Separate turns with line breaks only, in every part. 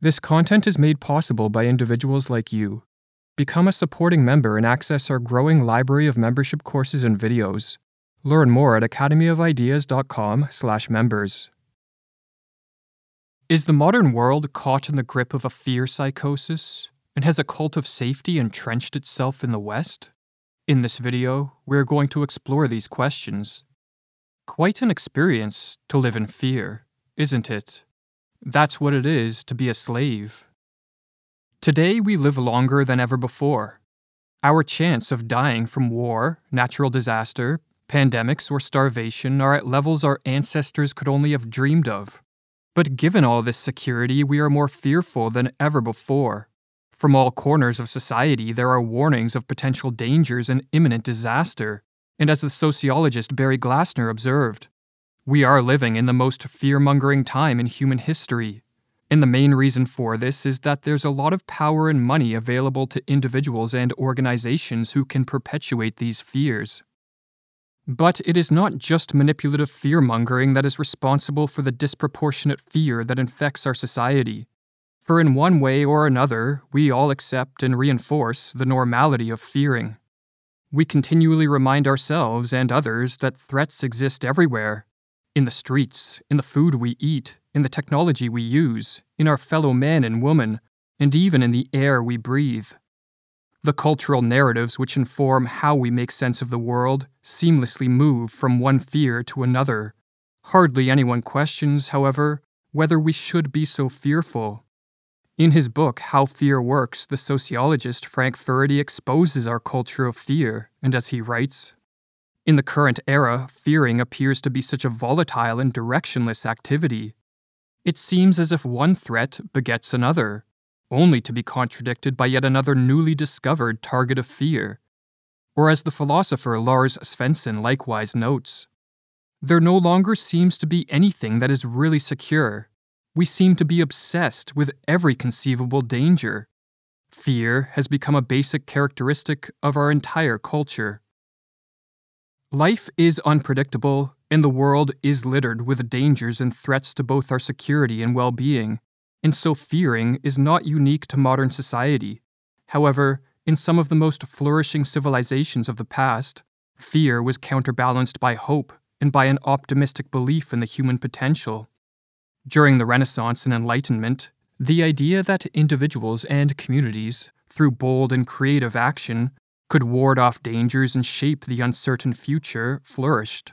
This content is made possible by individuals like you. Become a supporting member and access our growing library of membership courses and videos. Learn more at academyofideas.com/members. Is the modern world caught in the grip of a fear psychosis? And has a cult of safety entrenched itself in the West? In this video, we're going to explore these questions. Quite an experience to live in fear, isn't it? That's what it is to be a slave. Today, we live longer than ever before. Our chance of dying from war, natural disaster, pandemics, or starvation are at levels our ancestors could only have dreamed of. But given all this security, we are more fearful than ever before. From all corners of society, there are warnings of potential dangers and imminent disaster. And as the sociologist Barry Glassner observed, we are living in the most fear mongering time in human history. And the main reason for this is that there's a lot of power and money available to individuals and organizations who can perpetuate these fears. But it is not just manipulative fear mongering that is responsible for the disproportionate fear that infects our society. For in one way or another, we all accept and reinforce the normality of fearing. We continually remind ourselves and others that threats exist everywhere in the streets, in the food we eat, in the technology we use, in our fellow men and women, and even in the air we breathe. The cultural narratives which inform how we make sense of the world seamlessly move from one fear to another. Hardly anyone questions, however, whether we should be so fearful. In his book, How Fear Works, the sociologist Frank Furedi exposes our culture of fear, and as he writes, in the current era, fearing appears to be such a volatile and directionless activity. It seems as if one threat begets another, only to be contradicted by yet another newly discovered target of fear. Or as the philosopher Lars Svendsen likewise notes, there no longer seems to be anything that is really secure. We seem to be obsessed with every conceivable danger. Fear has become a basic characteristic of our entire culture. Life is unpredictable, and the world is littered with dangers and threats to both our security and well being and so fearing is not unique to modern society. However, in some of the most flourishing civilizations of the past, fear was counterbalanced by hope and by an optimistic belief in the human potential. During the Renaissance and Enlightenment, the idea that individuals and communities, through bold and creative action, could ward off dangers and shape the uncertain future flourished.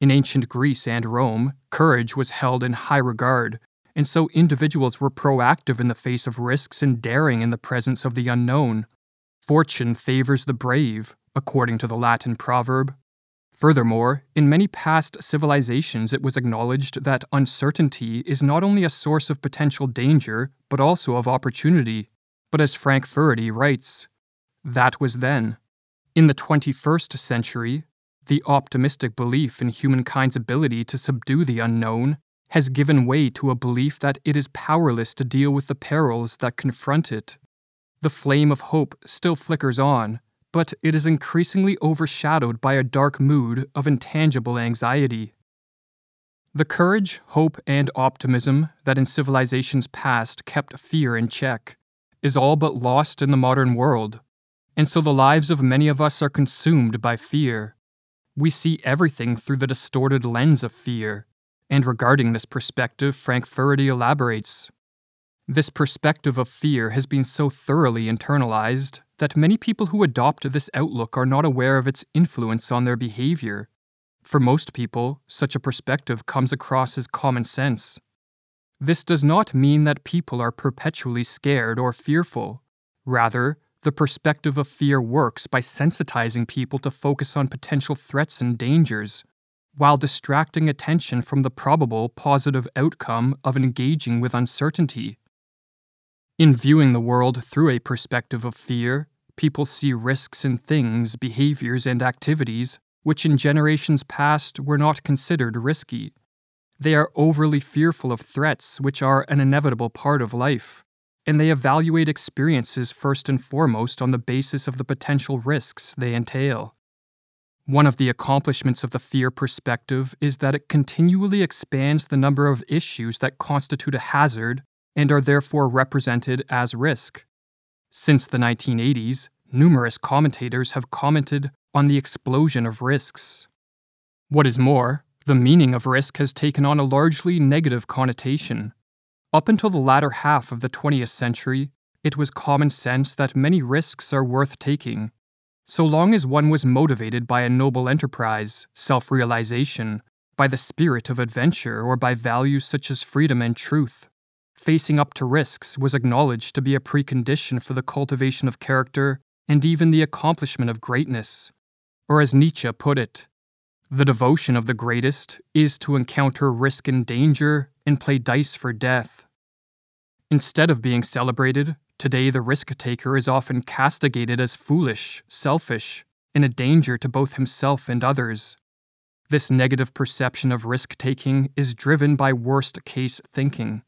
In ancient Greece and Rome, courage was held in high regard and so individuals were proactive in the face of risks and daring in the presence of the unknown. Fortune favors the brave, according to the Latin proverb. Furthermore, in many past civilizations, it was acknowledged that uncertainty is not only a source of potential danger, but also of opportunity. But as Frank Furedi writes, that was then. In the 21st century, the optimistic belief in humankind's ability to subdue the unknown has given way to a belief that it is powerless to deal with the perils that confront it. The flame of hope still flickers on, but it is increasingly overshadowed by a dark mood of intangible anxiety. The courage, hope, and optimism that in civilizations past kept fear in check is all but lost in the modern world, and so the lives of many of us are consumed by fear. We see everything through the distorted lens of fear and regarding this perspective, Frank Furedi elaborates This perspective of fear has been so thoroughly internalized that many people who adopt this outlook are not aware of its influence on their behavior. For most people, such a perspective comes across as common sense. This does not mean that people are perpetually scared or fearful. Rather, the perspective of fear works by sensitizing people to focus on potential threats and dangers while distracting attention from the probable positive outcome of engaging with uncertainty. In viewing the world through a perspective of fear, people see risks in things, behaviors, and activities which in generations past were not considered risky. They are overly fearful of threats which are an inevitable part of life, and they evaluate experiences first and foremost on the basis of the potential risks they entail. One of the accomplishments of the fear perspective is that it continually expands the number of issues that constitute a hazard and are therefore represented as risk. Since the 1980s, numerous commentators have commented on the explosion of risks. What is more, the meaning of risk has taken on a largely negative connotation. Up until the latter half of the 20th century, it was common sense that many risks are worth taking, so long as one was motivated by a noble enterprise, self realization, by the spirit of adventure, or by values such as freedom and truth. Facing up to risks was acknowledged to be a precondition for the cultivation of character and even the accomplishment of greatness. Or as Nietzsche put it, the devotion of the greatest is to encounter risk and danger and play dice for death. Instead of being celebrated, today the risk taker is often castigated as foolish, selfish, and a danger to both himself and others. This negative perception of risk taking is driven by worst case thinking.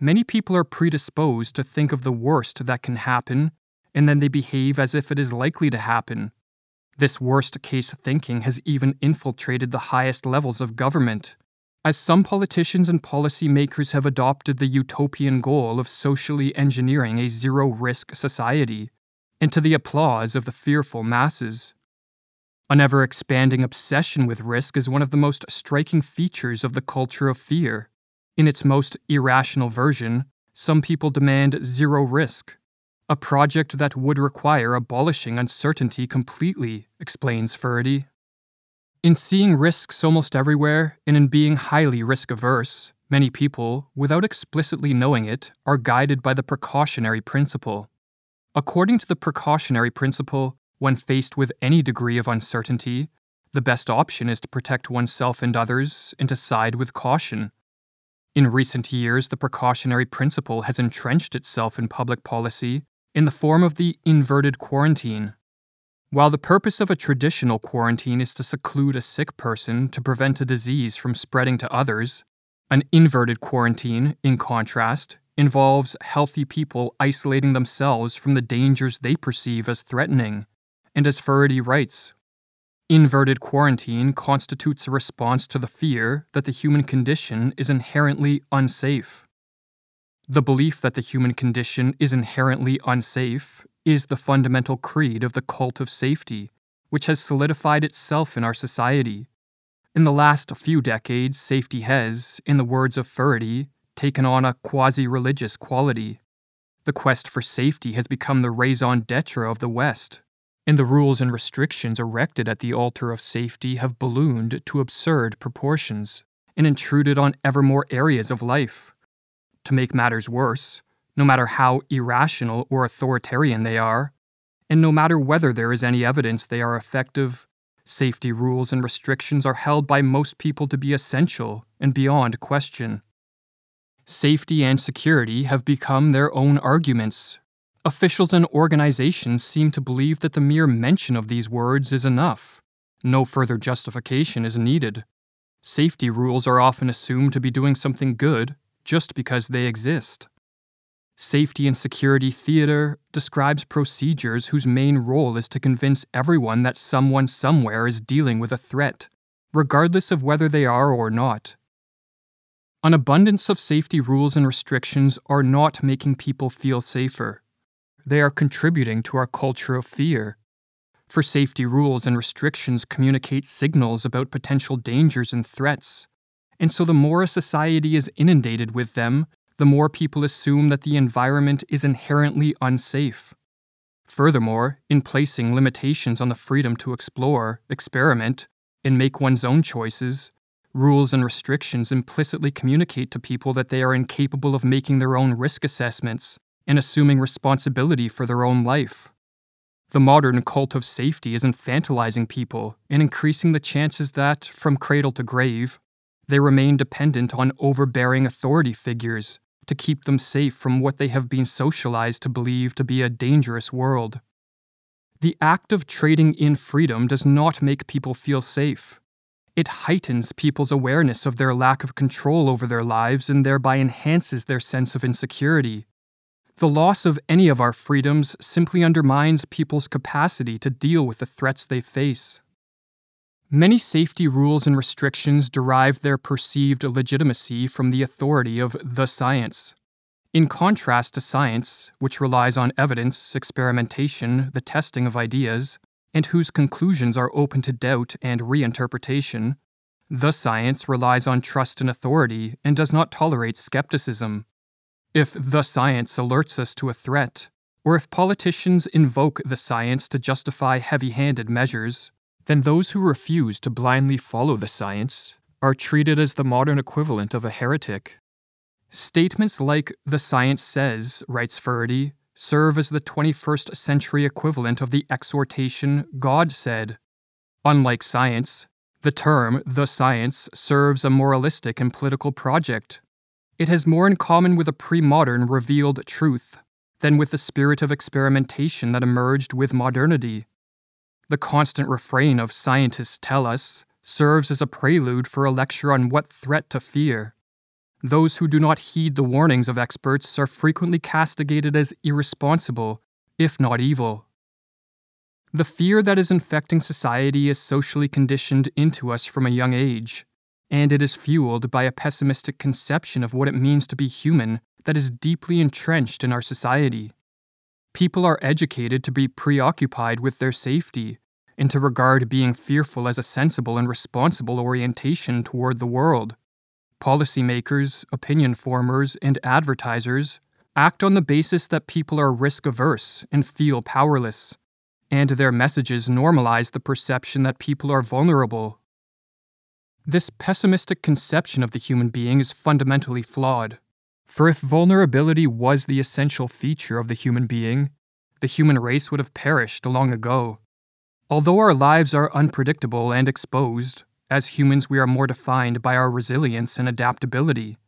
Many people are predisposed to think of the worst that can happen, and then they behave as if it is likely to happen. This worst case thinking has even infiltrated the highest levels of government, as some politicians and policymakers have adopted the utopian goal of socially engineering a zero risk society, and to the applause of the fearful masses. An ever expanding obsession with risk is one of the most striking features of the culture of fear. In its most irrational version, some people demand zero risk, a project that would require abolishing uncertainty completely, explains Furedi. In seeing risks almost everywhere and in being highly risk averse, many people, without explicitly knowing it, are guided by the precautionary principle. According to the precautionary principle, when faced with any degree of uncertainty, the best option is to protect oneself and others and to side with caution. In recent years, the precautionary principle has entrenched itself in public policy in the form of the inverted quarantine. While the purpose of a traditional quarantine is to seclude a sick person to prevent a disease from spreading to others, an inverted quarantine, in contrast, involves healthy people isolating themselves from the dangers they perceive as threatening. And as Furedi writes, inverted quarantine constitutes a response to the fear that the human condition is inherently unsafe. The belief that the human condition is inherently unsafe is the fundamental creed of the cult of safety, which has solidified itself in our society. In the last few decades, safety has, in the words of Furedi, taken on a quasi religious quality. The quest for safety has become the raison d'etre of the West, and the rules and restrictions erected at the altar of safety have ballooned to absurd proportions and intruded on ever more areas of life. To make matters worse, no matter how irrational or authoritarian they are, and no matter whether there is any evidence they are effective, safety rules and restrictions are held by most people to be essential and beyond question. Safety and security have become their own arguments. Officials and organizations seem to believe that the mere mention of these words is enough. No further justification is needed. Safety rules are often assumed to be doing something good just because they exist. Safety and Security Theater describes procedures whose main role is to convince everyone that someone somewhere is dealing with a threat, regardless of whether they are or not. An abundance of safety rules and restrictions are not making people feel safer. They are contributing to our culture of fear. For safety rules and restrictions communicate signals about potential dangers and threats, and so the more a society is inundated with them, the more people assume that the environment is inherently unsafe. Furthermore, in placing limitations on the freedom to explore, experiment, and make one's own choices, rules and restrictions implicitly communicate to people that they are incapable of making their own risk assessments and assuming responsibility for their own life. The modern cult of safety is infantilizing people and increasing the chances that, from cradle to grave, they remain dependent on overbearing authority figures to keep them safe from what they have been socialized to believe to be a dangerous world. The act of trading in freedom does not make people feel safe. It heightens people's awareness of their lack of control over their lives and thereby enhances their sense of insecurity. The loss of any of our freedoms simply undermines people's capacity to deal with the threats they face. Many safety rules and restrictions derive their perceived legitimacy from the authority of the science. In contrast to science, which relies on evidence, experimentation, the testing of ideas, and whose conclusions are open to doubt and reinterpretation, the science relies on trust and authority and does not tolerate skepticism. If the science alerts us to a threat, or if politicians invoke the science to justify heavy handed measures, then those who refuse to blindly follow the science are treated as the modern equivalent of a heretic. Statements like, the science says, writes Furedi, serve as the 21st century equivalent of the exhortation, God said. Unlike science, the term, the science, serves a moralistic and political project. It has more in common with a pre modern revealed truth than with the spirit of experimentation that emerged with modernity. The constant refrain of scientists tell us serves as a prelude for a lecture on what threat to fear. Those who do not heed the warnings of experts are frequently castigated as irresponsible, if not evil. The fear that is infecting society is socially conditioned into us from a young age, and it is fueled by a pessimistic conception of what it means to be human that is deeply entrenched in our society. People are educated to be preoccupied with their safety and to regard being fearful as a sensible and responsible orientation toward the world. Policymakers, opinion formers, and advertisers act on the basis that people are risk averse and feel powerless and their messages normalize the perception that people are vulnerable. This pessimistic conception of the human being is fundamentally flawed. For if vulnerability was the essential feature of the human being, the human race would have perished long ago. Although our lives are unpredictable and exposed, as humans we are more defined by our resilience and adaptability.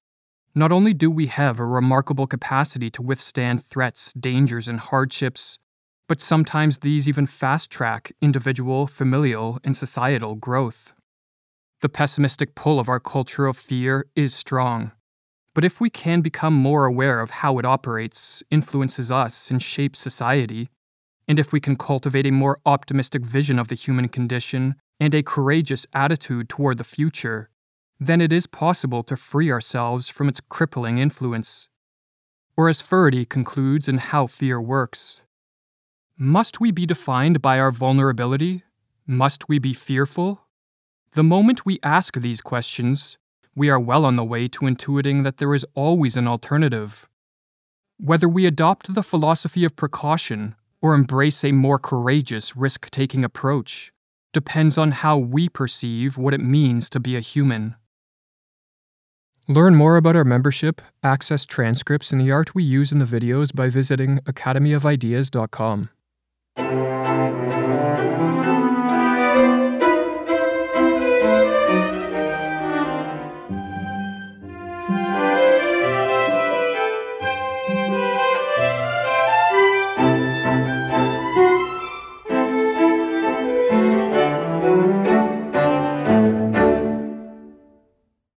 Not only do we have a remarkable capacity to withstand threats, dangers, and hardships, but sometimes these even fast track individual, familial, and societal growth. The pessimistic pull of our culture of fear is strong. But if we can become more aware of how it operates, influences us, and shapes society, and if we can cultivate a more optimistic vision of the human condition and a courageous attitude toward the future, then it is possible to free ourselves from its crippling influence. Or as Furedi concludes in How Fear Works, must we be defined by our vulnerability? Must we be fearful? The moment we ask these questions, we are well on the way to intuiting that there is always an alternative. Whether we adopt the philosophy of precaution or embrace a more courageous risk taking approach depends on how we perceive what it means to be a human. Learn more about our membership, access transcripts, and the art we use in the videos by visiting academyofideas.com.